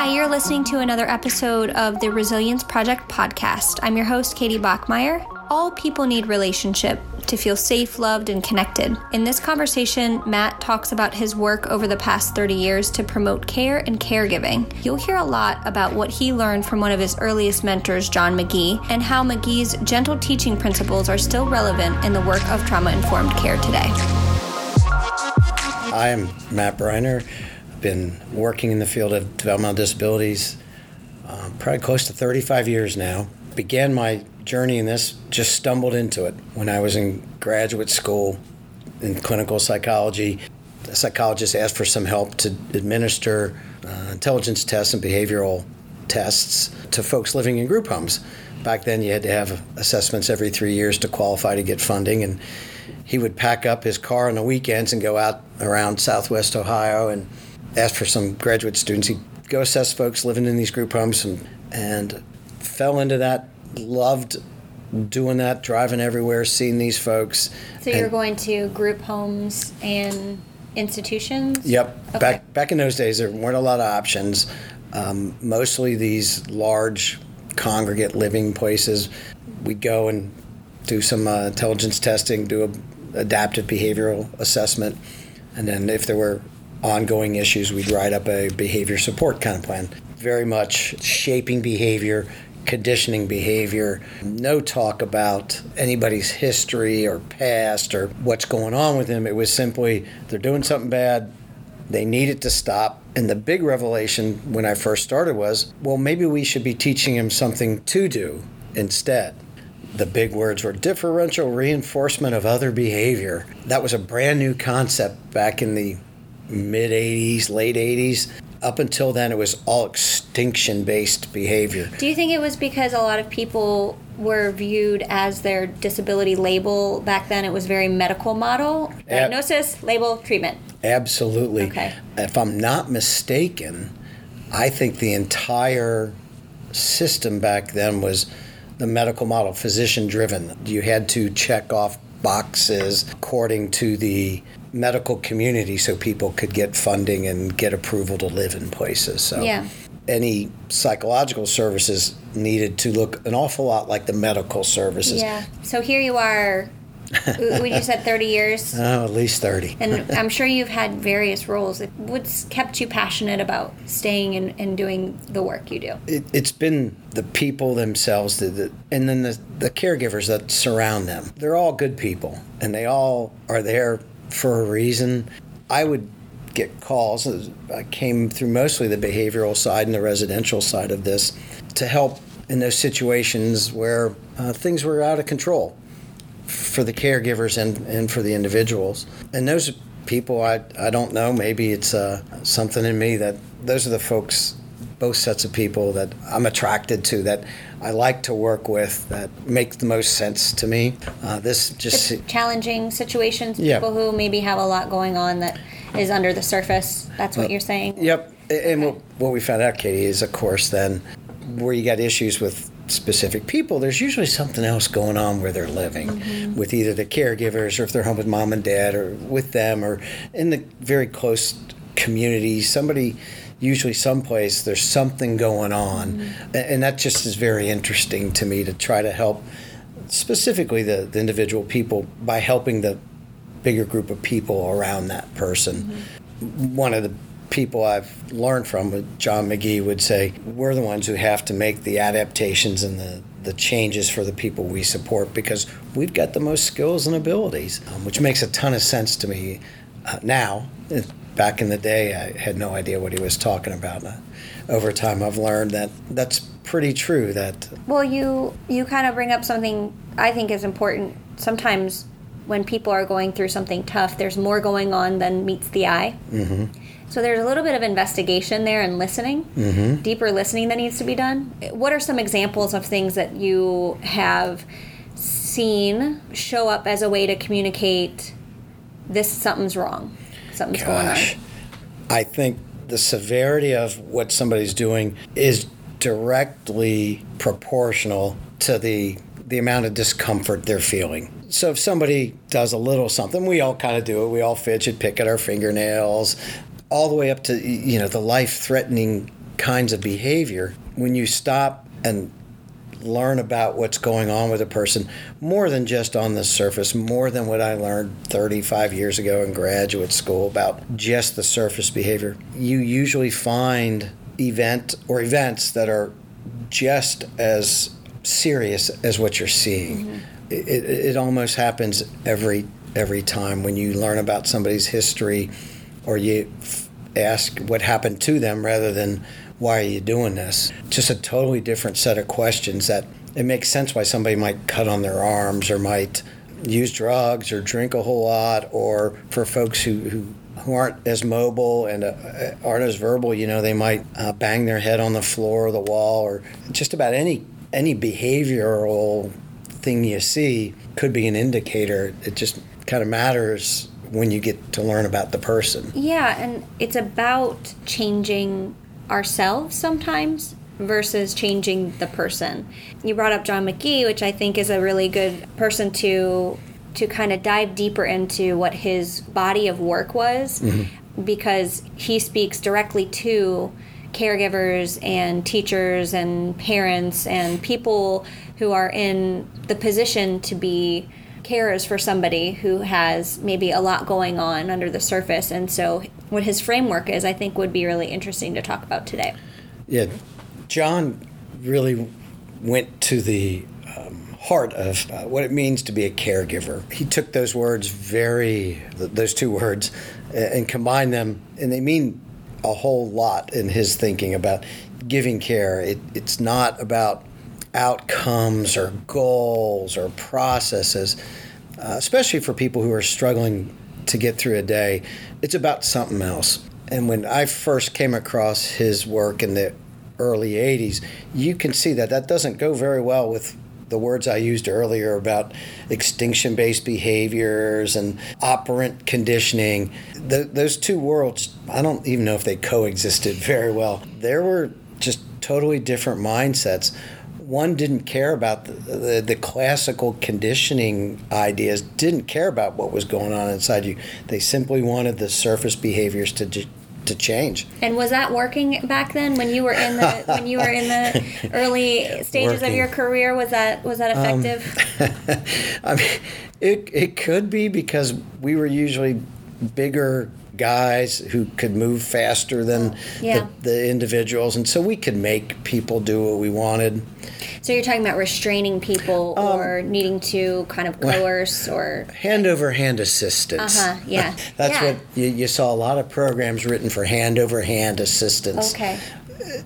Hi, you're listening to another episode of the Resilience Project podcast. I'm your host, Katie Bachmeyer. All people need relationship to feel safe, loved, and connected. In this conversation, Matt talks about his work over the past 30 years to promote care and caregiving. You'll hear a lot about what he learned from one of his earliest mentors, John McGee, and how McGee's gentle teaching principles are still relevant in the work of trauma informed care today. I am Matt Briner. Been working in the field of developmental disabilities uh, probably close to 35 years now. Began my journey in this, just stumbled into it when I was in graduate school in clinical psychology. A psychologist asked for some help to administer uh, intelligence tests and behavioral tests to folks living in group homes. Back then, you had to have assessments every three years to qualify to get funding, and he would pack up his car on the weekends and go out around Southwest Ohio and ask for some graduate students. He'd go assess folks living in these group homes and, and fell into that loved doing that, driving everywhere, seeing these folks. So you're going to group homes and institutions? Yep. Okay. Back back in those days, there weren't a lot of options. Um, mostly these large congregate living places. We'd go and do some uh, intelligence testing, do a adaptive behavioral assessment, and then if there were ongoing issues, we'd write up a behavior support kind of plan. Very much shaping behavior, conditioning behavior, no talk about anybody's history or past or what's going on with them. It was simply they're doing something bad, they need it to stop. And the big revelation when I first started was, well, maybe we should be teaching them something to do instead. The big words were differential reinforcement of other behavior. That was a brand new concept back in the mid 80s, late 80s. Up until then, it was all extinction based behavior. Do you think it was because a lot of people were viewed as their disability label back then? It was very medical model diagnosis, Ab- label, treatment. Absolutely. Okay. If I'm not mistaken, I think the entire system back then was the medical model, physician driven. You had to check off boxes according to the medical community so people could get funding and get approval to live in places. So yeah. any psychological services needed to look an awful lot like the medical services. Yeah. So here you are would you said 30 years? Oh, at least 30. and I'm sure you've had various roles. What's kept you passionate about staying and, and doing the work you do? It, has been the people themselves, the, the, and then the, the caregivers that surround them. They're all good people, and they all are there for a reason. I would get calls. I came through mostly the behavioral side and the residential side of this to help in those situations where uh, things were out of control for the caregivers and, and for the individuals. And those people, I, I don't know, maybe it's uh, something in me that those are the folks, both sets of people that I'm attracted to, that I like to work with, that make the most sense to me. Uh, this just. Challenging situations, yeah. people who maybe have a lot going on that is under the surface. That's what uh, you're saying? Yep. And okay. what, what we found out, Katie, is of course then where you got issues with specific people, there's usually something else going on where they're living mm-hmm. with either the caregivers or if they're home with mom and dad or with them or in the very close community. Somebody, usually someplace, there's something going on. Mm-hmm. And that just is very interesting to me to try to help specifically the, the individual people by helping the bigger group of people around that person. Mm-hmm. One of the people I've learned from, John McGee would say, we're the ones who have to make the adaptations and the, the changes for the people we support because we've got the most skills and abilities, um, which makes a ton of sense to me uh, now. Back in the day, I had no idea what he was talking about. Uh, over time, I've learned that that's pretty true. That well, you you kind of bring up something I think is important. Sometimes when people are going through something tough, there's more going on than meets the eye. Mm-hmm. So there's a little bit of investigation there and listening, mm-hmm. deeper listening that needs to be done. What are some examples of things that you have seen show up as a way to communicate this something's wrong, something's Gosh. going on? I think the severity of what somebody's doing is directly proportional to the the amount of discomfort they're feeling. So if somebody does a little something, we all kind of do it. We all fidget, pick at our fingernails, all the way up to you know the life threatening kinds of behavior, when you stop and learn about what's going on with a person more than just on the surface, more than what I learned 35 years ago in graduate school about just the surface behavior. You usually find event or events that are just as serious as what you're seeing. Mm-hmm. It, it, almost happens every every time when you learn about somebody's history or you f- ask what happened to them rather than why are you doing this? Just a totally different set of questions that it makes sense why somebody might cut on their arms or might use drugs or drink a whole lot or for folks who, who who aren't as mobile and uh, aren't as verbal, you know, they might uh, bang their head on the floor or the wall, or just about any any behavioral thing you see could be an indicator. It just kind of matters when you get to learn about the person. Yeah, and it's about changing ourselves sometimes versus changing the person. You brought up John McGee, which I think is a really good person to to kind of dive deeper into what his body of work was mm-hmm. because he speaks directly to caregivers and teachers and parents and people who are in the position to be carers for somebody who has maybe a lot going on under the surface. And so, what his framework is, I think, would be really interesting to talk about today. Yeah, John really went to the um, heart of uh, what it means to be a caregiver. He took those words very, those two words, and combined them, and they mean a whole lot in his thinking about giving care. It, it's not about outcomes or goals or processes, uh, especially for people who are struggling to get through a day. It's about something else. And when I first came across his work in the early 80s, you can see that that doesn't go very well with the words I used earlier about extinction based behaviors and operant conditioning. The, those two worlds, I don't even know if they coexisted very well. There were just totally different mindsets one didn't care about the, the, the, classical conditioning ideas, didn't care about what was going on inside you. They simply wanted the surface behaviors to to change. And was that working back then when you were in the when you were in the early stages working. of your career? Was that was that um, effective? Um, I mean, it it could be because we were usually bigger guys who could move faster than yeah. the, the, individuals, and so we could make people do what we wanted. So you're talking about restraining people um, or needing to kind of coerce or hand over hand assistance. Uh huh. Yeah. That's yeah. what you, you saw a lot of programs written for hand over hand assistance. Okay.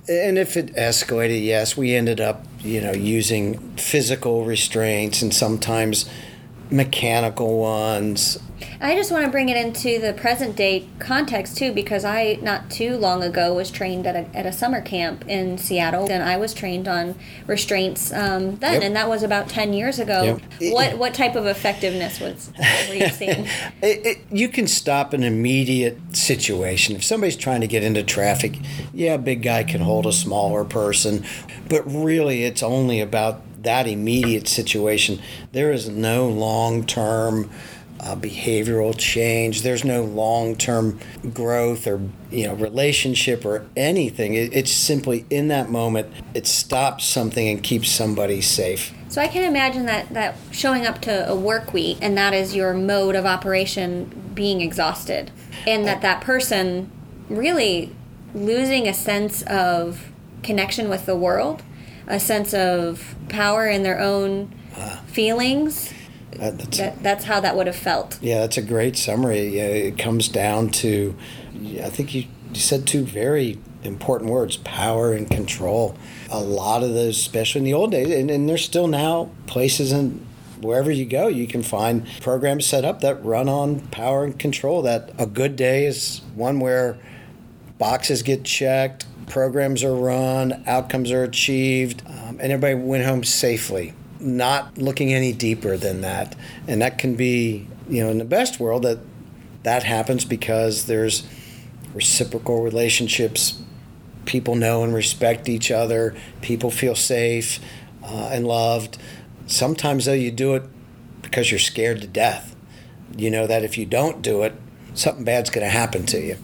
And if it escalated, yes, we ended up, you know, using physical restraints and sometimes mechanical ones. I just want to bring it into the present day context too, because I not too long ago was trained at a, at a summer camp in Seattle, and I was trained on restraints um, then, yep. and that was about ten years ago. Yep. What what type of effectiveness was were you seeing? it, it, you can stop an immediate situation if somebody's trying to get into traffic. Yeah, a big guy can hold a smaller person, but really, it's only about that immediate situation. There is no long term uh, behavioral change. There's no long-term growth or you know relationship or anything. It, it's simply in that moment it stops something and keeps somebody safe. So I can imagine that that showing up to a work week and that is your mode of operation being exhausted, and that that person really losing a sense of connection with the world, a sense of power in their own feelings that's, that, that's how that would have felt. Yeah, that's a great summary. it comes down to, I think you, you said two very important words power and control. A lot of those, especially in the old days, and, and there's still now places in wherever you go, you can find programs set up that run on power and control. That a good day is one where boxes get checked, programs are run, outcomes are achieved, um, and everybody went home safely not looking any deeper than that. And that can be, you know, in the best world that that happens because there's reciprocal relationships. People know and respect each other. People feel safe uh, and loved. Sometimes, though, you do it because you're scared to death. You know that if you don't do it, something bad's going to happen to you.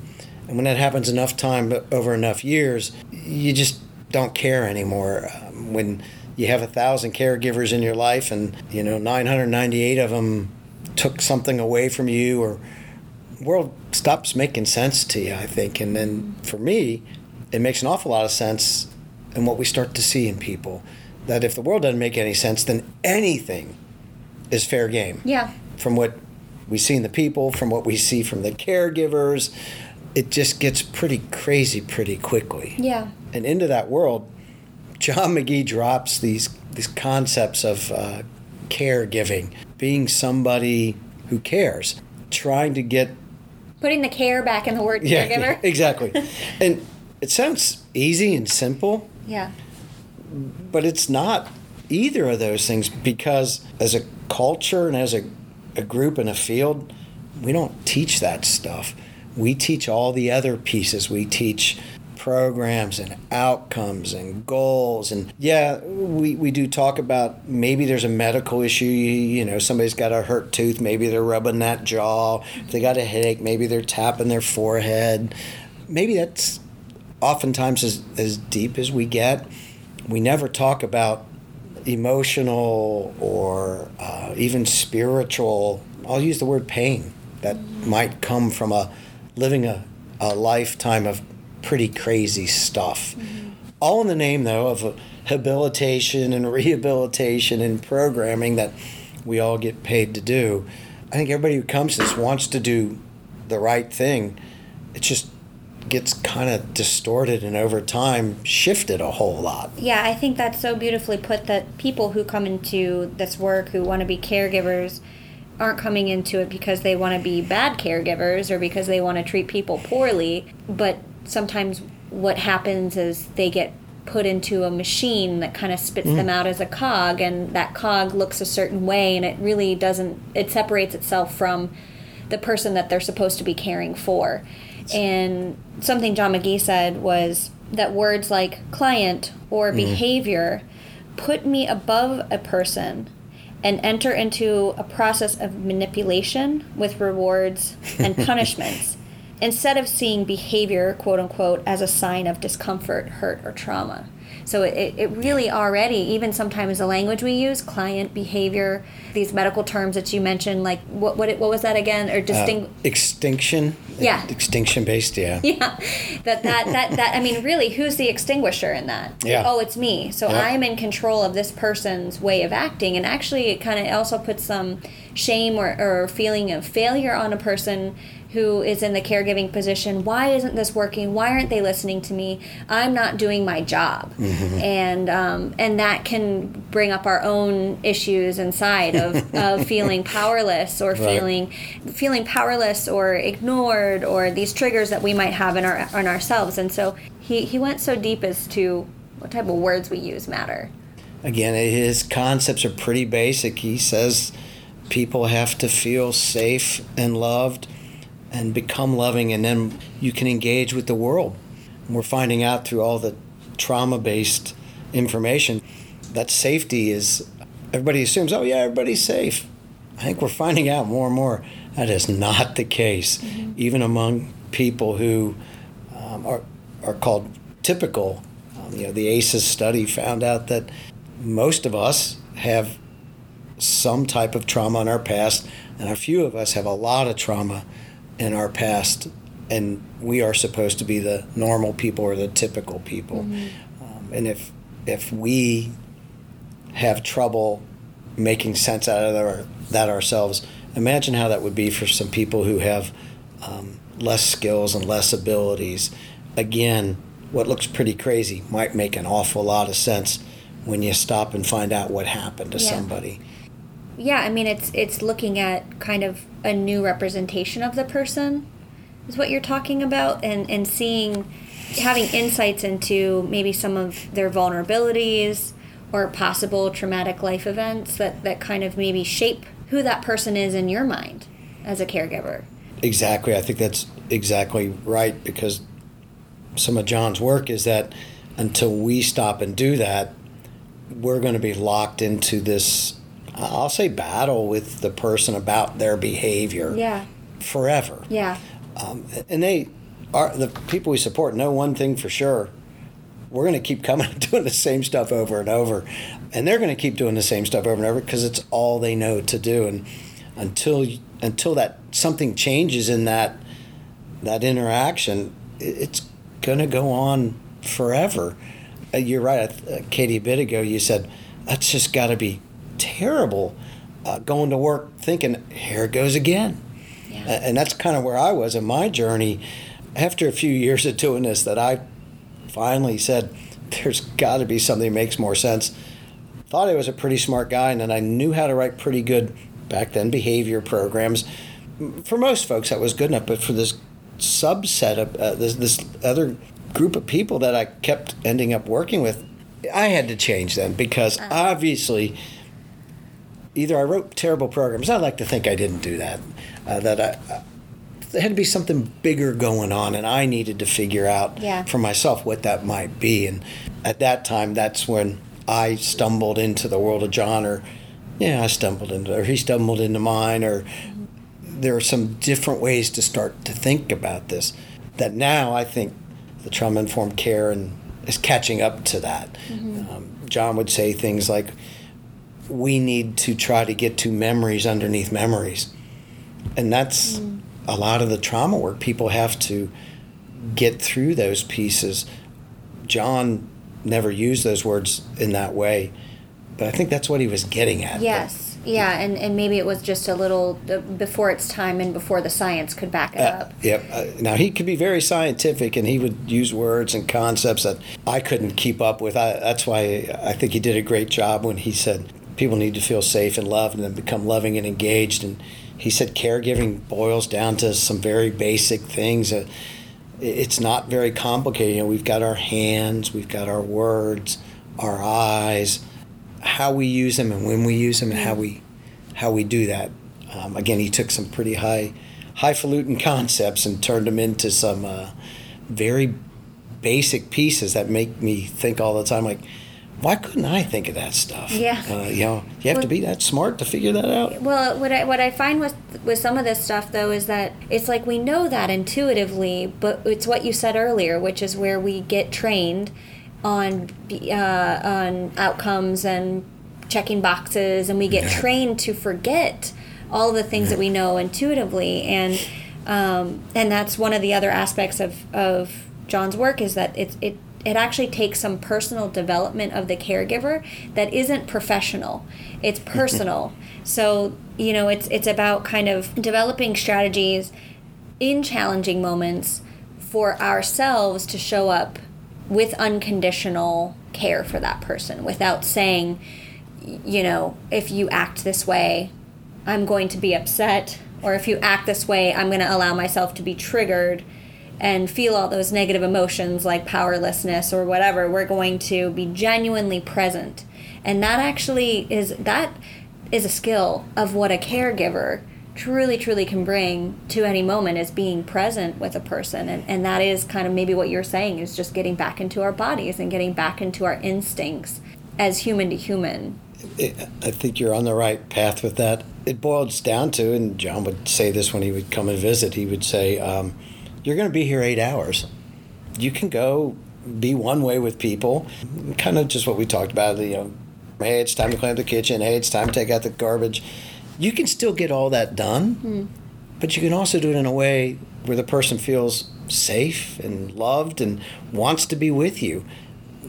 And when that happens enough time over enough years, you just don't care anymore. Um, when you have a thousand caregivers in your life and you know 998 of them took something away from you or world stops making sense to you i think. And then for me it makes an awful lot of sense in what we start to see in people that if the world doesn't make any sense then anything is fair game. Yeah. From what we see in the people from what we see from the caregivers it just gets pretty crazy pretty quickly yeah and into that world John McGee drops these these concepts of uh, caregiving, being somebody who cares, trying to get putting the care back in the word yeah, caregiver. Yeah, exactly, and it sounds easy and simple. Yeah. But it's not either of those things because as a culture and as a, a group in a field, we don't teach that stuff. We teach all the other pieces. We teach programs and outcomes and goals and yeah we, we do talk about maybe there's a medical issue. You know somebody's got a hurt tooth. Maybe they're rubbing that jaw. If they got a headache. Maybe they're tapping their forehead. Maybe that's oftentimes as, as deep as we get. We never talk about emotional or uh, even spiritual. I'll use the word pain that might come from a living a, a lifetime of pretty crazy stuff. Mm-hmm. All in the name, though, of habilitation and rehabilitation and programming that we all get paid to do. I think everybody who comes to this wants to do the right thing. It just gets kind of distorted and over time shifted a whole lot. Yeah, I think that's so beautifully put that people who come into this work who want to be caregivers aren't coming into it because they want to be bad caregivers or because they want to treat people poorly, but sometimes what happens is they get put into a machine that kind of spits mm. them out as a cog and that cog looks a certain way and it really doesn't it separates itself from the person that they're supposed to be caring for and something john mcgee said was that words like client or mm. behavior put me above a person and enter into a process of manipulation with rewards and punishments instead of seeing behavior, quote unquote, as a sign of discomfort, hurt, or trauma. So it, it really already, even sometimes the language we use, client behavior, these medical terms that you mentioned, like what what, what was that again? Or distinct uh, extinction. Yeah. Extinction based. Yeah. Yeah. That that that that. I mean, really, who's the extinguisher in that? Yeah. Oh, it's me. So yeah. I'm in control of this person's way of acting, and actually, it kind of also puts some shame or, or feeling of failure on a person who is in the caregiving position why isn't this working? Why aren't they listening to me? I'm not doing my job. Mm-hmm. and um, and that can bring up our own issues inside of, of feeling powerless or right. feeling feeling powerless or ignored or these triggers that we might have in our in ourselves. And so he, he went so deep as to what type of words we use matter. Again his concepts are pretty basic. He says people have to feel safe and loved and become loving, and then you can engage with the world. And we're finding out through all the trauma based information that safety is, everybody assumes, oh, yeah, everybody's safe. I think we're finding out more and more that is not the case, mm-hmm. even among people who um, are, are called typical. Um, you know, the ACEs study found out that most of us have some type of trauma in our past, and a few of us have a lot of trauma in our past, and we are supposed to be the normal people or the typical people. Mm-hmm. Um, and if if we have trouble making sense out of our, that ourselves, imagine how that would be for some people who have um, less skills and less abilities. Again, what looks pretty crazy might make an awful lot of sense when you stop and find out what happened to yeah. somebody yeah, I mean it's it's looking at kind of a new representation of the person is what you're talking about and and seeing having insights into maybe some of their vulnerabilities or possible traumatic life events that that kind of maybe shape who that person is in your mind as a caregiver. Exactly. I think that's exactly right because some of John's work is that until we stop and do that, we're going to be locked into this I'll say battle with the person about their behavior. Yeah. Forever. Yeah. Um, and they are the people we support know one thing for sure. We're going to keep coming and doing the same stuff over and over. And they're going to keep doing the same stuff over and over because it's all they know to do. And until until that something changes in that that interaction, it's going to go on forever. Uh, you're right, uh, Katie. A bit ago, you said that's just got to be terrible. Uh, going to work thinking, here it goes again. Yeah. And that's kind of where I was in my journey. After a few years of doing this, that I finally said, there's got to be something that makes more sense. Thought I was a pretty smart guy, and then I knew how to write pretty good back then behavior programs. For most folks, that was good enough, but for this subset of uh, this, this other group of people that I kept ending up working with, I had to change them because uh-huh. obviously either I wrote terrible programs. I like to think I didn't do that. Uh, that I, uh, there had to be something bigger going on, and I needed to figure out yeah. for myself what that might be. And at that time, that's when I stumbled into the world of John, or yeah, I stumbled into, or he stumbled into mine, or there are some different ways to start to think about this. That now I think the trauma informed care and is catching up to that. Mm-hmm. Um, John would say things like, "We need to try to get to memories underneath memories," and that's mm. a lot of the trauma work. People have to get through those pieces. John never used those words in that way, but I think that's what he was getting at. Yes yeah, and, and maybe it was just a little before its time and before the science could back it uh, up. Yep. Uh, now he could be very scientific, and he would use words and concepts that I couldn't keep up with. I, that's why I think he did a great job when he said people need to feel safe and loved, and then become loving and engaged. And he said caregiving boils down to some very basic things. Uh, it's not very complicated. You know, we've got our hands, we've got our words, our eyes how we use them and when we use them and how we how we do that. Um, again, he took some pretty high highfalutin concepts and turned them into some uh, very basic pieces that make me think all the time like why couldn't I think of that stuff? Yeah. Uh, you know, you have well, to be that smart to figure that out. Well, what I what I find with with some of this stuff though is that it's like we know that intuitively, but it's what you said earlier, which is where we get trained on uh, on outcomes and checking boxes, and we get yeah. trained to forget all the things yeah. that we know intuitively, and um, and that's one of the other aspects of of John's work is that it it it actually takes some personal development of the caregiver that isn't professional. It's personal. So you know it's it's about kind of developing strategies in challenging moments for ourselves to show up with unconditional care for that person without saying, you know, if you act this way, I'm going to be upset, or if you act this way, I'm going to allow myself to be triggered and feel all those negative emotions like powerlessness or whatever. We're going to be genuinely present. And that actually is that is a skill of what a caregiver truly truly can bring to any moment is being present with a person and, and that is kind of maybe what you're saying is just getting back into our bodies and getting back into our instincts as human to human i think you're on the right path with that it boils down to and john would say this when he would come and visit he would say um, you're going to be here eight hours you can go be one way with people kind of just what we talked about you know hey it's time to clean up the kitchen hey it's time to take out the garbage you can still get all that done, mm. but you can also do it in a way where the person feels safe and loved and wants to be with you.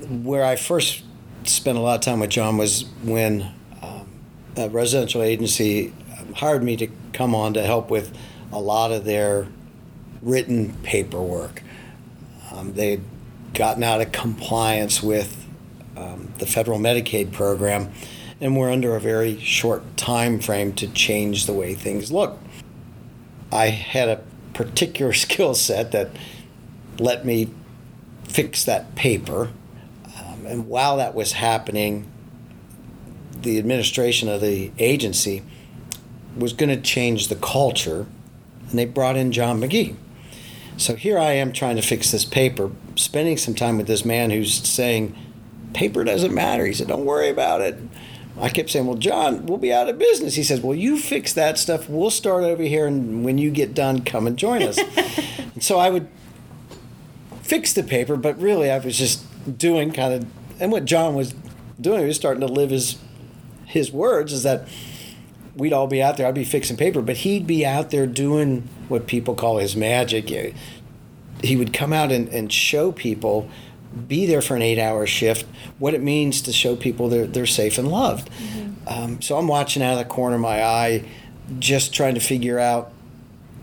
Where I first spent a lot of time with John was when um, a residential agency hired me to come on to help with a lot of their written paperwork. Um, they had gotten out of compliance with um, the federal Medicaid program and we're under a very short time frame to change the way things look. I had a particular skill set that let me fix that paper. Um, and while that was happening, the administration of the agency was going to change the culture, and they brought in John McGee. So here I am trying to fix this paper, spending some time with this man who's saying, Paper doesn't matter. He said, Don't worry about it. I kept saying, "Well, John, we'll be out of business." He says, "Well, you fix that stuff. We'll start over here, and when you get done, come and join us." and so I would fix the paper, but really I was just doing kind of, and what John was doing, he was starting to live his his words is that we'd all be out there. I'd be fixing paper, but he'd be out there doing what people call his magic. He would come out and, and show people, be there for an eight hour shift, what it means to show people they're, they're safe and loved. Mm-hmm. Um, so I'm watching out of the corner of my eye, just trying to figure out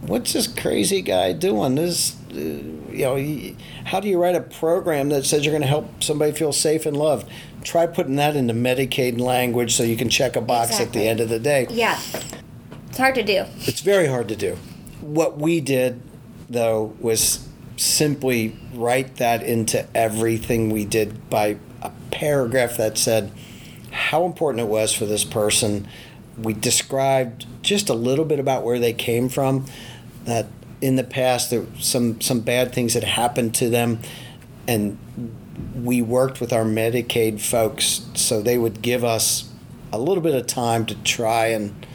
what's this crazy guy doing? This, uh, you know, how do you write a program that says you're going to help somebody feel safe and loved? Try putting that into Medicaid language so you can check a box exactly. at the end of the day. Yeah, it's hard to do. It's very hard to do. What we did, though, was simply write that into everything we did by a paragraph that said how important it was for this person. We described just a little bit about where they came from that in the past there some some bad things had happened to them and we worked with our Medicaid folks so they would give us a little bit of time to try and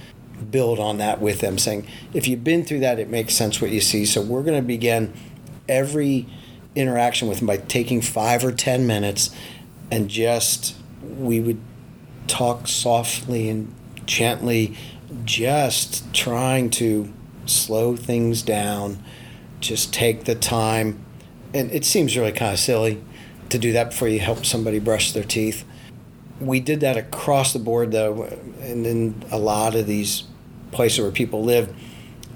build on that with them saying if you've been through that it makes sense what you see so we're going to begin every interaction with them by taking 5 or 10 minutes and just we would talk softly and gently just trying to slow things down, just take the time. And it seems really kind of silly to do that before you help somebody brush their teeth. We did that across the board, though, and in a lot of these places where people lived,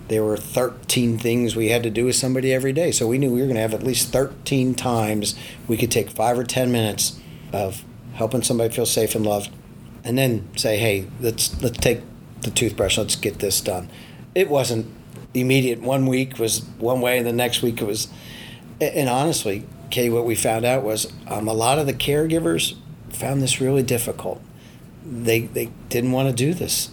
there were 13 things we had to do with somebody every day. So we knew we were going to have at least 13 times we could take five or 10 minutes of helping somebody feel safe and loved, and then say, "Hey, let's let's take the toothbrush. Let's get this done." It wasn't immediate. One week was one way, and the next week it was. And honestly, Kay, what we found out was um, a lot of the caregivers found this really difficult. They they didn't want to do this,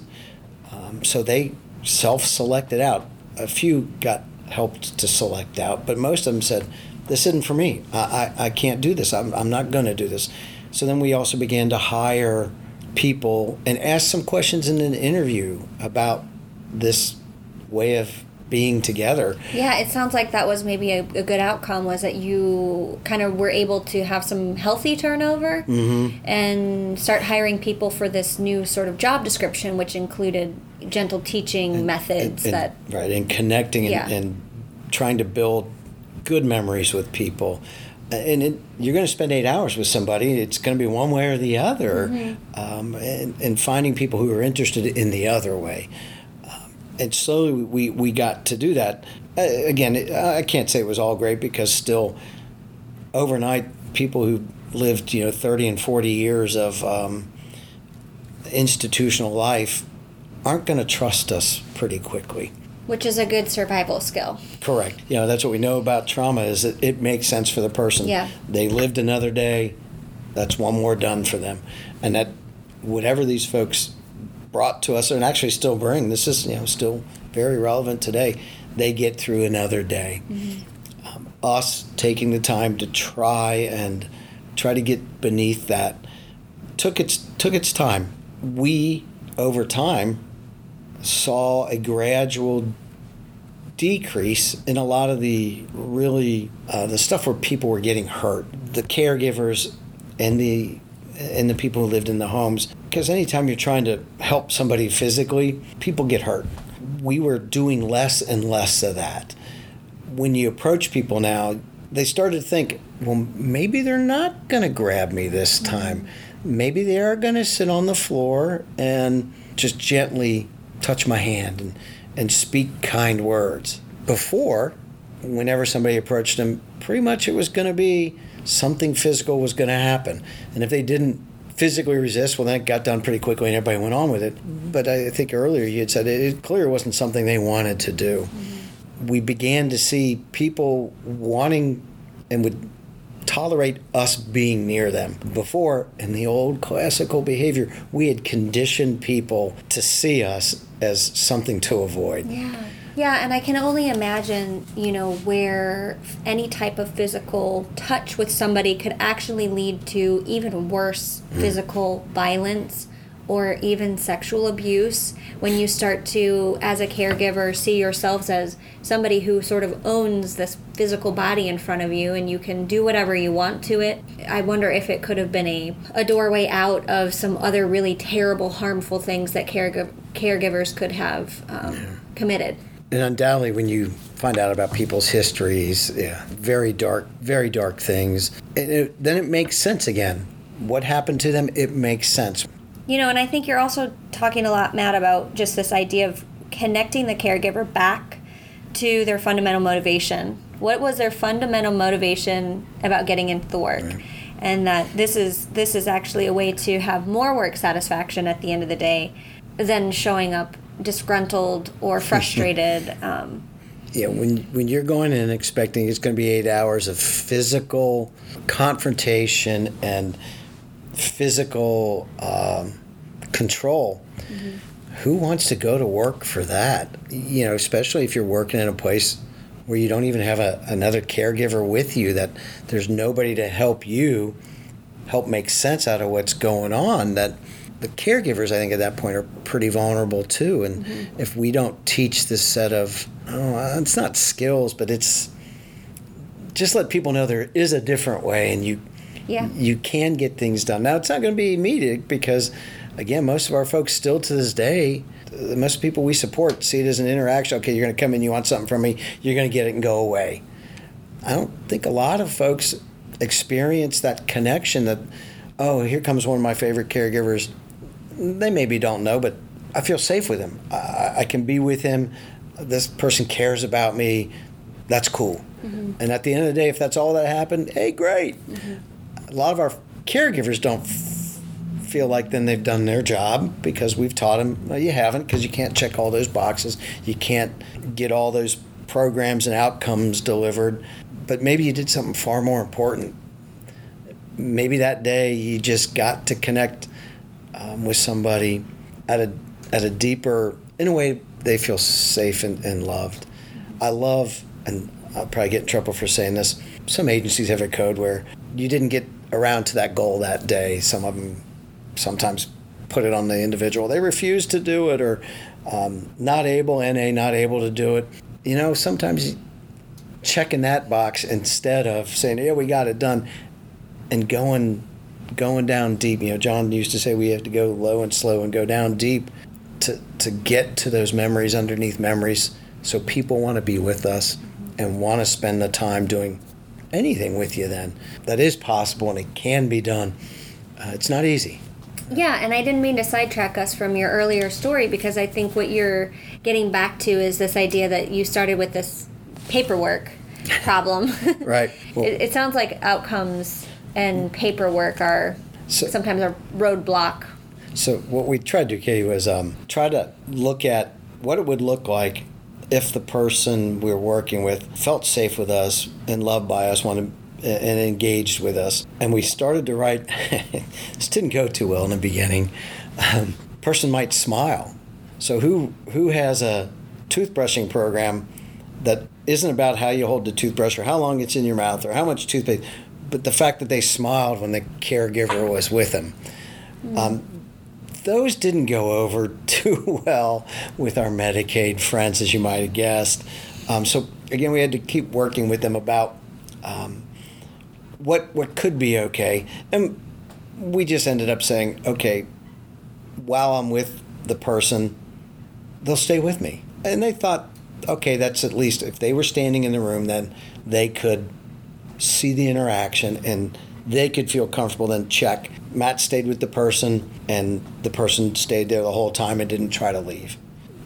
um, so they self-selected out. A few got helped to select out, but most of them said, "This isn't for me. I I, I can't do this. I'm I'm not going to do this." So then we also began to hire people and ask some questions in an interview about this way of being together. Yeah, it sounds like that was maybe a, a good outcome was that you kind of were able to have some healthy turnover mm-hmm. and start hiring people for this new sort of job description, which included gentle teaching and, methods and, that right and connecting and, yeah. and trying to build good memories with people and it, you're going to spend eight hours with somebody. It's going to be one way or the other, mm-hmm. um, and, and, finding people who are interested in the other way and slowly we, we got to do that. Uh, again, I can't say it was all great because still, overnight, people who lived you know 30 and 40 years of um, institutional life aren't going to trust us pretty quickly. Which is a good survival skill. Correct. You know that's what we know about trauma is that it makes sense for the person. Yeah. They lived another day. That's one more done for them, and that whatever these folks brought to us and actually still bring. This is you know still very relevant today. They get through another day. Mm-hmm. Um, us taking the time to try and try to get beneath that took its took its time. We over time saw a gradual decrease in a lot of the really uh, the stuff where people were getting hurt. The caregivers and the and the people who lived in the homes because anytime you're trying to help somebody physically, people get hurt. We were doing less and less of that. When you approach people now, they started to think, well, maybe they're not going to grab me this time. Maybe they are going to sit on the floor and just gently touch my hand and, and speak kind words. Before, whenever somebody approached them, pretty much it was going to be something physical was going to happen. And if they didn't physically resist, well, that got done pretty quickly and everybody went on with it. Mm-hmm. But I think earlier you had said it, it clearly wasn't something they wanted to do. Mm-hmm. We began to see people wanting and would tolerate us being near them. Before, in the old classical behavior, we had conditioned people to see us as something to avoid. Yeah. Yeah, and I can only imagine, you know, where any type of physical touch with somebody could actually lead to even worse mm. physical violence or even sexual abuse when you start to as a caregiver see yourselves as somebody who sort of owns this physical body in front of you and you can do whatever you want to it i wonder if it could have been a, a doorway out of some other really terrible harmful things that caregiv- caregivers could have um, yeah. committed and undoubtedly when you find out about people's histories yeah very dark very dark things it, then it makes sense again what happened to them it makes sense you know, and I think you're also talking a lot, Matt, about just this idea of connecting the caregiver back to their fundamental motivation. What was their fundamental motivation about getting into the work? Right. And that this is this is actually a way to have more work satisfaction at the end of the day than showing up disgruntled or frustrated. um, yeah, when when you're going in expecting it's going to be eight hours of physical confrontation and physical um, control. Mm-hmm. Who wants to go to work for that? You know, especially if you're working in a place where you don't even have a, another caregiver with you, that there's nobody to help you help make sense out of what's going on. That the caregivers, I think, at that point are pretty vulnerable too. And mm-hmm. if we don't teach this set of, oh, it's not skills, but it's just let people know there is a different way, and you yeah. you can get things done. Now, it's not going to be immediate because, again, most of our folks still to this day, most people we support see it as an interaction. Okay, you're going to come in, you want something from me, you're going to get it and go away. I don't think a lot of folks experience that connection that, oh, here comes one of my favorite caregivers. They maybe don't know, but I feel safe with him. I, I can be with him. This person cares about me. That's cool. Mm-hmm. And at the end of the day, if that's all that happened, hey, great. Mm-hmm a lot of our caregivers don't f- feel like then they've done their job because we've taught them well, you haven't because you can't check all those boxes you can't get all those programs and outcomes delivered but maybe you did something far more important maybe that day you just got to connect um, with somebody at a at a deeper in a way they feel safe and, and loved i love and i'll probably get in trouble for saying this some agencies have a code where you didn't get around to that goal that day. Some of them sometimes put it on the individual. They refuse to do it or um, not able, NA not able to do it. You know, sometimes checking that box instead of saying, yeah, we got it done and going going down deep. You know, John used to say we have to go low and slow and go down deep to, to get to those memories underneath memories so people want to be with us and want to spend the time doing anything with you then. That is possible and it can be done. Uh, it's not easy. Yeah, and I didn't mean to sidetrack us from your earlier story because I think what you're getting back to is this idea that you started with this paperwork problem. right. Well, it, it, sounds like outcomes and paperwork are so, sometimes a roadblock. So what we tried to do, Katie, was um, try to look at what it would look like if the person we are working with felt safe with us and loved by us, wanted and engaged with us. And we started to write. this didn't go too well in the beginning. Um, person might smile. So who who has a toothbrushing program that isn't about how you hold the toothbrush or how long it's in your mouth or how much toothpaste, but the fact that they smiled when the caregiver was with them. Um, those didn't go over too well with our Medicaid friends, as you might have guessed. Um, so again, we had to keep working with them about um, what what could be okay, and we just ended up saying, okay, while I'm with the person, they'll stay with me, and they thought, okay, that's at least if they were standing in the room, then they could see the interaction and they could feel comfortable. Then check Matt stayed with the person, and the person stayed there the whole time and didn't try to leave.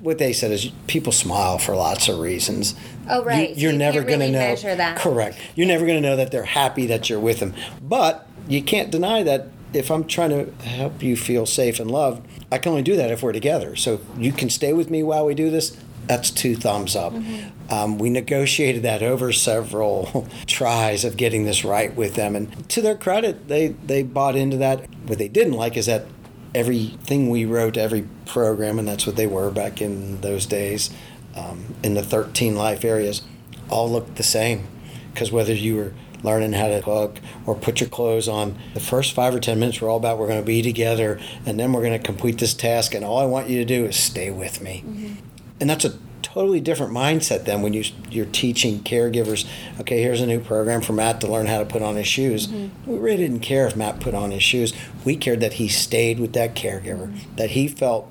What they said is people smile for lots of reasons. Oh, right. You, are so never going to know. That. Correct. You're never going to know that they're happy that you're with them. But you can't deny that if I'm trying to help you feel safe and loved, I can only do that if we're together. So you can stay with me while we do this that's two thumbs up. Mm-hmm. Um, we negotiated that over several tries of getting this right with them, and to their credit, they they bought into that. What they didn't like is that everything we wrote, every program, and that's what they were back in those days, um, in the 13 life areas, all looked the same. Because whether you were learning how to cook or put your clothes on. The first five or 10 minutes were all about we're going to be together and then we're going to complete this task, and all I want you to do is stay with me. Mm-hmm. And that's a totally different mindset than when you, you're teaching caregivers, okay, here's a new program for Matt to learn how to put on his shoes. Mm-hmm. We really didn't care if Matt put on his shoes. We cared that he stayed with that caregiver, mm-hmm. that he felt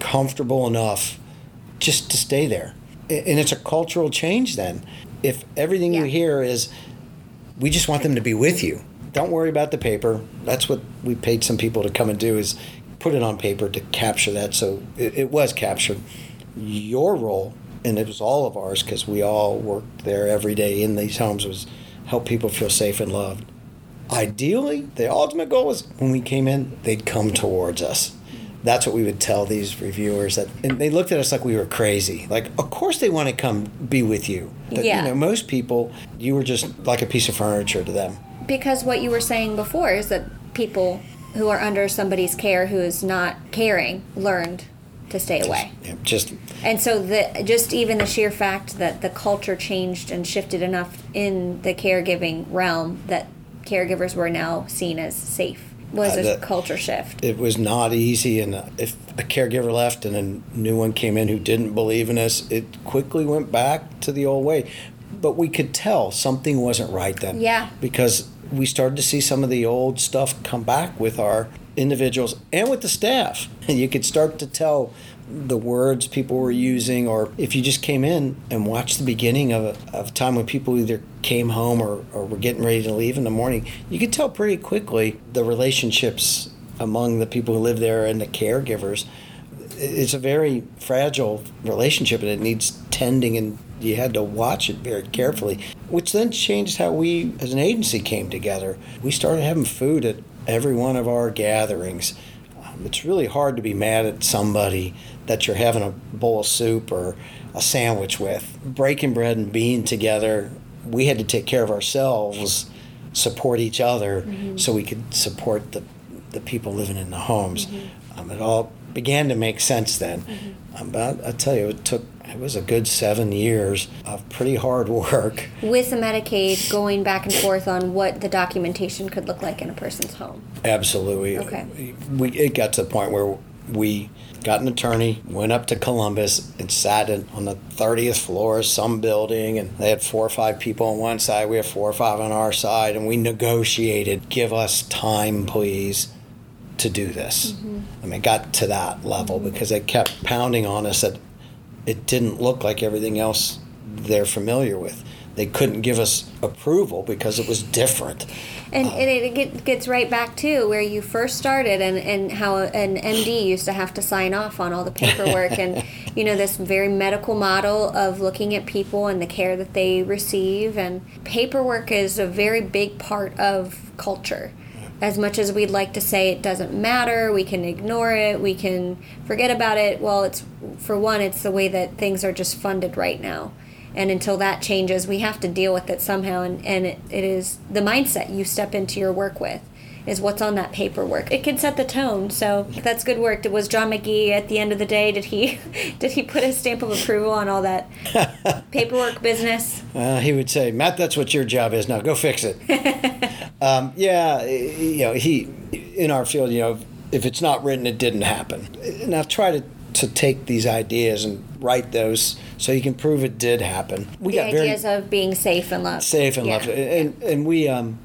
comfortable enough just to stay there. And it's a cultural change then. If everything yeah. you hear is, we just want them to be with you. Don't worry about the paper. That's what we paid some people to come and do is put it on paper to capture that. So it, it was captured. Your role, and it was all of ours because we all worked there every day in these homes, was help people feel safe and loved. Ideally, the ultimate goal was when we came in, they'd come towards us that's what we would tell these reviewers that and they looked at us like we were crazy like of course they want to come be with you but yeah. you know most people you were just like a piece of furniture to them because what you were saying before is that people who are under somebody's care who is not caring learned to stay away just and so the just even the sheer fact that the culture changed and shifted enough in the caregiving realm that caregivers were now seen as safe was uh, a culture shift. It was not easy, and if a caregiver left and a new one came in who didn't believe in us, it quickly went back to the old way. But we could tell something wasn't right then. Yeah. Because we started to see some of the old stuff come back with our individuals and with the staff. And you could start to tell the words people were using, or if you just came in and watched the beginning of a, of a time when people either came home or, or were getting ready to leave in the morning, you could tell pretty quickly the relationships among the people who live there and the caregivers. It's a very fragile relationship and it needs tending, and you had to watch it very carefully, which then changed how we as an agency came together. We started having food at every one of our gatherings. Um, it's really hard to be mad at somebody that you're having a bowl of soup or a sandwich with. Breaking bread and being together, we had to take care of ourselves, support each other, mm-hmm. so we could support the, the people living in the homes. Mm-hmm. Um, it all began to make sense then. Mm-hmm. Um, but I, I tell you, it took it was a good seven years of pretty hard work. With the Medicaid going back and forth on what the documentation could look like in a person's home. Absolutely. Okay. We, it got to the point where we got an attorney, went up to Columbus, and sat in, on the 30th floor of some building. And they had four or five people on one side, we had four or five on our side, and we negotiated give us time, please, to do this. Mm-hmm. I mean, it got to that level mm-hmm. because they kept pounding on us that it didn't look like everything else they're familiar with they couldn't give us approval because it was different. And, uh, and it gets right back to where you first started and, and how an MD used to have to sign off on all the paperwork and, you know, this very medical model of looking at people and the care that they receive. And paperwork is a very big part of culture. As much as we'd like to say it doesn't matter, we can ignore it, we can forget about it. Well, it's for one, it's the way that things are just funded right now and until that changes we have to deal with it somehow and, and it, it is the mindset you step into your work with is what's on that paperwork. It can set the tone so that's good work. Was john mcgee at the end of the day. Did he did he put a stamp of approval on all that paperwork business? Uh, he would say matt that's what your job is now. Go fix it. Um, yeah you know he in our field you know if it's not written it didn't happen. And i've tried to to take these ideas and write those so you can prove it did happen. We the got ideas very, of being safe and loved. Safe and yeah. loved, and and we um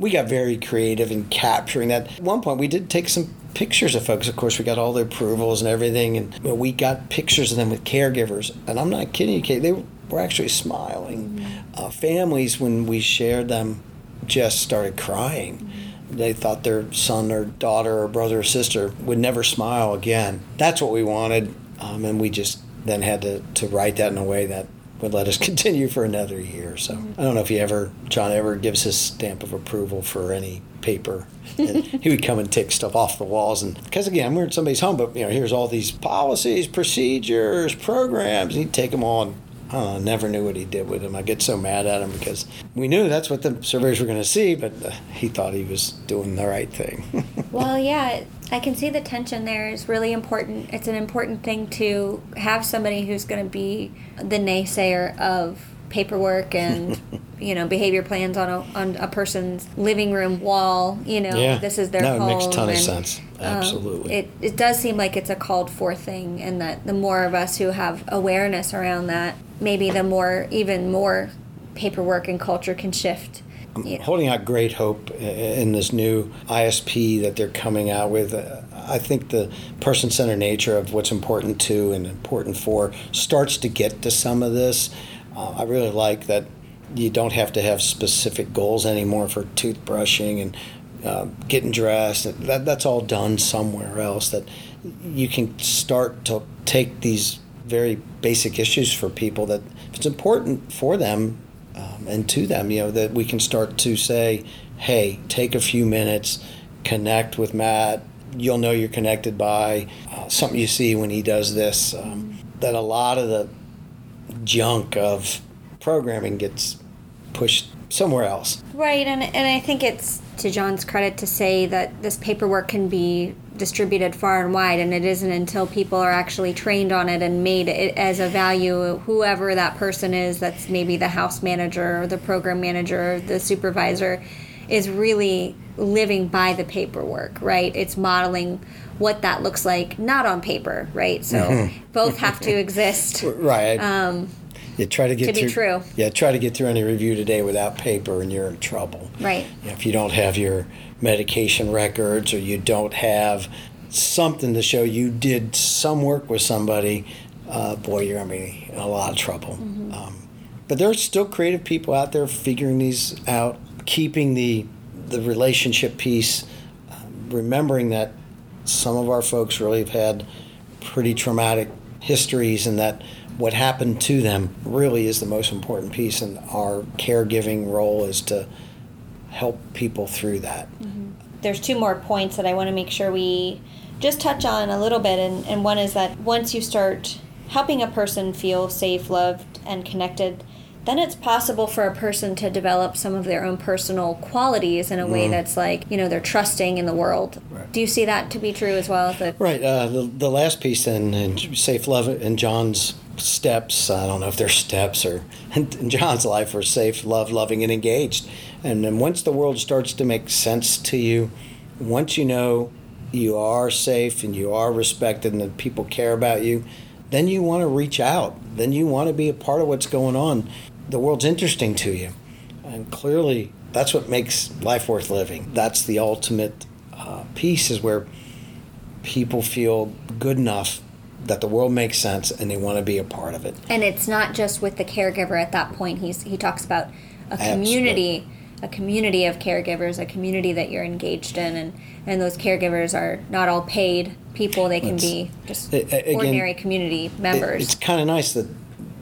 we got very creative in capturing that. At one point, we did take some pictures of folks. Of course, we got all the approvals and everything, and we got pictures of them with caregivers. And I'm not kidding you, Kate. They were actually smiling. Mm-hmm. Uh, families, when we shared them, just started crying. Mm-hmm they thought their son or daughter or brother or sister would never smile again. That's what we wanted, um, and we just then had to, to write that in a way that would let us continue for another year. So I don't know if he ever, John ever gives his stamp of approval for any paper. he would come and take stuff off the walls, and because again, we're in somebody's home, but you know, here's all these policies, procedures, programs. He'd take them all and I never knew what he did with them. I get so mad at him because we knew that's what the surveyors were going to see, but uh, he thought he was doing the right thing. well, yeah, I can see the tension there is really important. It's an important thing to have somebody who's going to be the naysayer of paperwork and you know behavior plans on a on a person's living room wall. You know, Yeah. this is their No, it makes a ton of and, sense. um, Absolutely. it it does seem like it's a called for thing, and that the more of us who have awareness around that, maybe the more even more paperwork and culture can shift. You know. holding out great hope in this new ISP that they're coming out with. Uh, I think the person centered nature of what's important to and important for starts to get to some of this. Uh, I really like that you don't have to have specific goals anymore for toothbrushing and uh, getting dressed. That, that's all done somewhere else. That you can start to take these very basic issues for people that if it's important for them um, and to them, you know, that we can start to say, hey, take a few minutes, connect with Matt. You'll know you're connected by uh, something you see when he does this. Um, that a lot of the junk of programming gets pushed somewhere else. Right, and and I think it's to John's credit to say that this paperwork can be distributed far and wide, and it isn't until people are actually trained on it and made it as a value, whoever that person is, that's maybe the house manager or the program manager or the supervisor, is really living by the paperwork, right? It's modeling what that looks like, not on paper, right? So both have to exist. Right. Um, you try to get to be through, true. Yeah, try to get through any review today without paper, and you're in trouble. Right. You know, if you don't have your medication records, or you don't have something to show you did some work with somebody, uh, boy, you're gonna be in a lot of trouble. Mm-hmm. Um, but there's still creative people out there figuring these out, keeping the the relationship piece, um, remembering that some of our folks really have had pretty traumatic histories and that what happened to them really is the most important piece and our caregiving role is to help people through that there's two more points that I want to make sure we just touch on a little bit. And, and one is that once you start helping a person feel safe, loved, and connected, then it's possible for a person to develop some of their own personal qualities in a way that's like, you know, they're trusting in the world. Right. Do you see that to be true as well? The, right uh, the, the last piece then in safe love and john's steps i don't know if they're steps or in john's life are safe love loving and engaged. And then once the world starts to make sense to you once you know you are safe and you are respected and that people care about you then you want to reach out. Then you want to be a part of what's going on. The world's interesting to you. And clearly that's what makes life worth living. That's the ultimate uh, piece is where people feel good enough that the world makes sense and they want to be a part of it and it's not just with the caregiver at that point. He's, he talks about a community. A community of caregivers, a community that you're engaged in, and, and those caregivers are not all paid people. They can be just a- again, ordinary community It- members. it's kind of nice that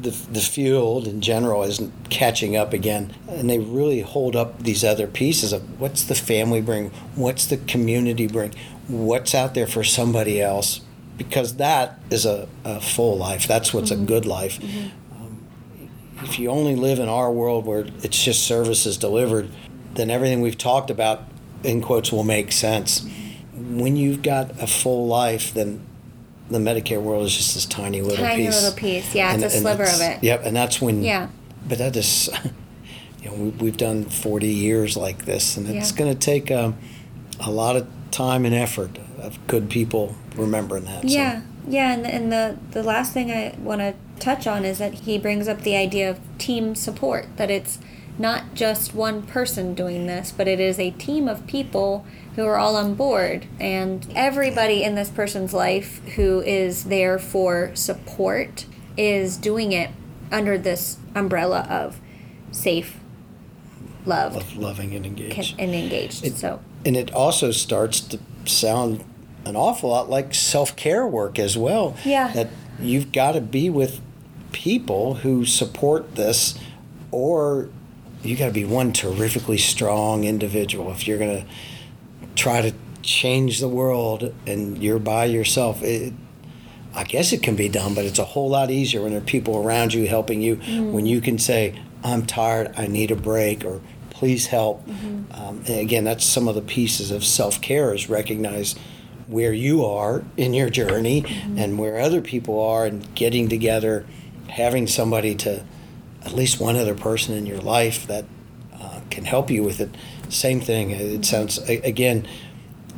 the, the field in general isn't catching up again and they really hold up these other pieces of what's the family bring what's the community bring what's out there for somebody else because that is a, a full life that's what's a good life um, if you only live in our world where it's just services delivered then everything we've talked about in quotes will make sense when you've got a full life then the Medicare world is just this tiny little Tiny piece. Tiny little piece, yeah, it's a sliver of it. Yep, and that's when. Yeah. But that is, you know, we, we've done 40 years like this, and it's Yeah. going to take um, a lot of time and effort of good people remembering that. so. Yeah, yeah, and, and the the last thing I want to touch on is that he brings up the idea of team support. That it's not just one person doing this, but it is a team of people who are all on board, and everybody in this person's life who is there for support is doing it under this umbrella of safe, loved, Of loving and engaged. and engaged. It- so and it also starts to sound an awful lot like self-care work as well. Yeah. that you've got to be with people who support this or you got to be one terrifically strong individual. If you're going to try to change the world and you're by yourself it, i guess it can be done but it's a whole lot easier when there are people around you helping you. Mm. When you can say i'm tired i need a break or please help um, and again that's some of the pieces of self-care is recognize where you are in your journey and where other people are and getting together having somebody to at least one other person in your life that uh, can help you with it. Same thing. It sounds again.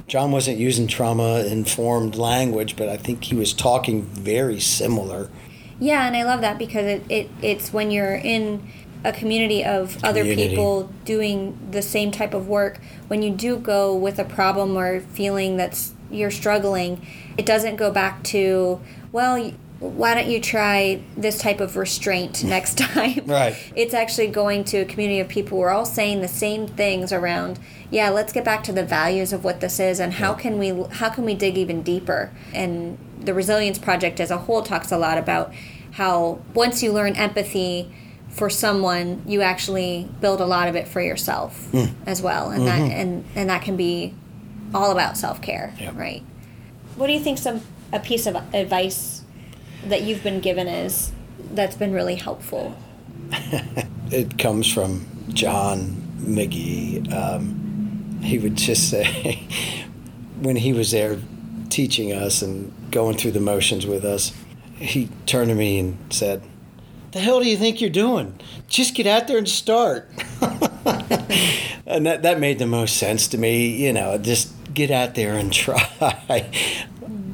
John wasn't using trauma informed language, but I think he was talking very similar. Yeah, and I love that because it, it it's when you're in a community of community. other people doing the same type of work, when you do go with a problem or feeling that's you're struggling, it doesn't go back to, well, why don't you try this type of restraint next time? right. It's actually going to a community of people who are all saying the same things around, yeah, let's get back to the values of what this is and how can we how can we dig even deeper? And the Resilience Project as a whole talks a lot about how once you learn empathy for someone, you actually build a lot of it for yourself mm. as well. And mm-hmm. that and, and that can be all about self care, yep. right? What do you think some a piece of advice that you've been given is that's been really helpful? it comes from John McGee. Um, he would just say when he was there teaching us and going through the motions with us, he turned to me and said, "The hell do you think you're doing? Just get out there and start." and that that made the most sense to me. You know, just get out there and try.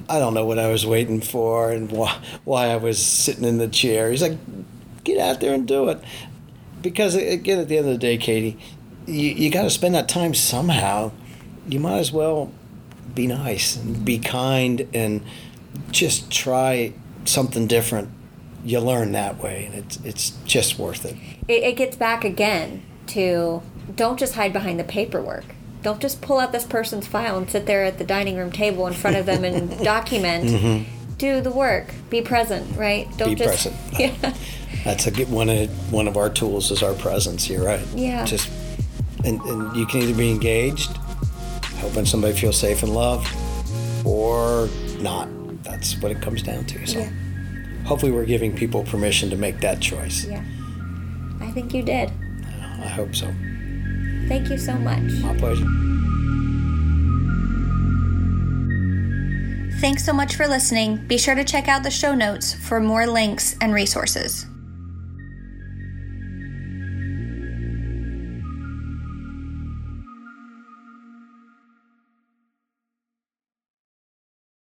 I don't know what I was waiting for and why, why I was sitting in the chair. He's like, get out there and do it. Because, again, at the end of the day, Katie, you, you got to spend that time somehow. You might as well be nice and be kind and just try something different. You learn that way, and it's, it's just worth it. It, it gets back again to don't just hide behind the paperwork don't just pull out this person's file and sit there at the dining room table in front of them and document. Mm-hmm. Do the work. Be present, right? Don't be just, present. Yeah. That's a good one of one of our tools is our presence. You're right. Yeah. Just and, and you can either be engaged, helping somebody feel safe and loved, or not. That's what it comes down to. So yeah. Hopefully we're giving people permission to make that choice. Yeah. I think you did. I hope so. Thank you so much. My pleasure. Thanks so much for listening. Be sure to check out the show notes for more links and resources.